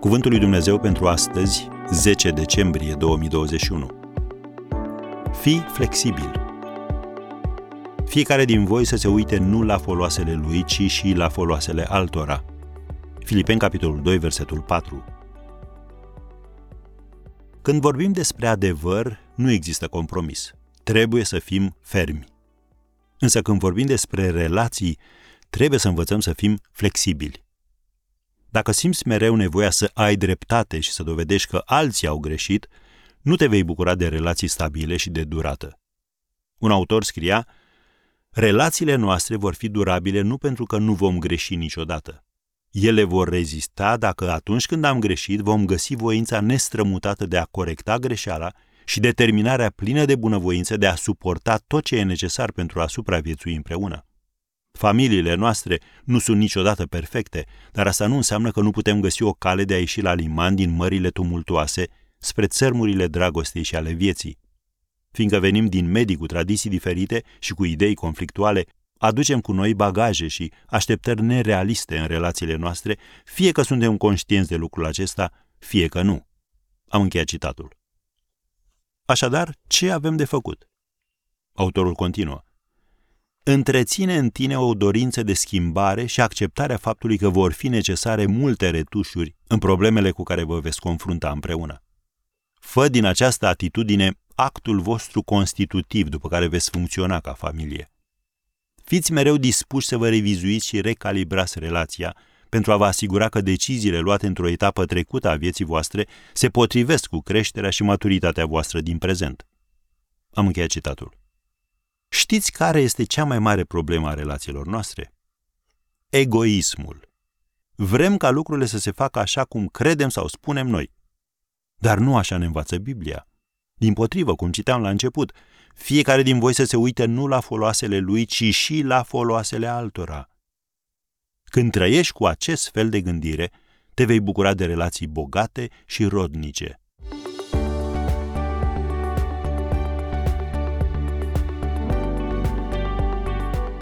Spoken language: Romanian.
Cuvântul lui Dumnezeu pentru astăzi, 10 decembrie 2021. Fii flexibil. Fiecare din voi să se uite nu la foloasele lui, ci și la foloasele altora. Filipeni, capitolul 2, versetul 4. Când vorbim despre adevăr, nu există compromis. Trebuie să fim fermi. Însă când vorbim despre relații, trebuie să învățăm să fim flexibili. Dacă simți mereu nevoia să ai dreptate și să dovedești că alții au greșit, nu te vei bucura de relații stabile și de durată. Un autor scria, Relațiile noastre vor fi durabile nu pentru că nu vom greși niciodată. Ele vor rezista dacă atunci când am greșit vom găsi voința nestrămutată de a corecta greșeala și determinarea plină de bunăvoință de a suporta tot ce e necesar pentru a supraviețui împreună. Familiile noastre nu sunt niciodată perfecte, dar asta nu înseamnă că nu putem găsi o cale de a ieși la liman din mările tumultoase spre țărmurile dragostei și ale vieții. Fiindcă venim din medii cu tradiții diferite și cu idei conflictuale, aducem cu noi bagaje și așteptări nerealiste în relațiile noastre, fie că suntem conștienți de lucrul acesta, fie că nu. Am încheiat citatul. Așadar, ce avem de făcut? Autorul continuă întreține în tine o dorință de schimbare și acceptarea faptului că vor fi necesare multe retușuri în problemele cu care vă veți confrunta împreună. Fă din această atitudine actul vostru constitutiv după care veți funcționa ca familie. Fiți mereu dispuși să vă revizuiți și recalibrați relația pentru a vă asigura că deciziile luate într-o etapă trecută a vieții voastre se potrivesc cu creșterea și maturitatea voastră din prezent. Am încheiat citatul. Știți care este cea mai mare problemă a relațiilor noastre? Egoismul. Vrem ca lucrurile să se facă așa cum credem sau spunem noi. Dar nu așa ne învață Biblia. Din potrivă, cum citeam la început, fiecare din voi să se uite nu la foloasele lui, ci și la foloasele altora. Când trăiești cu acest fel de gândire, te vei bucura de relații bogate și rodnice.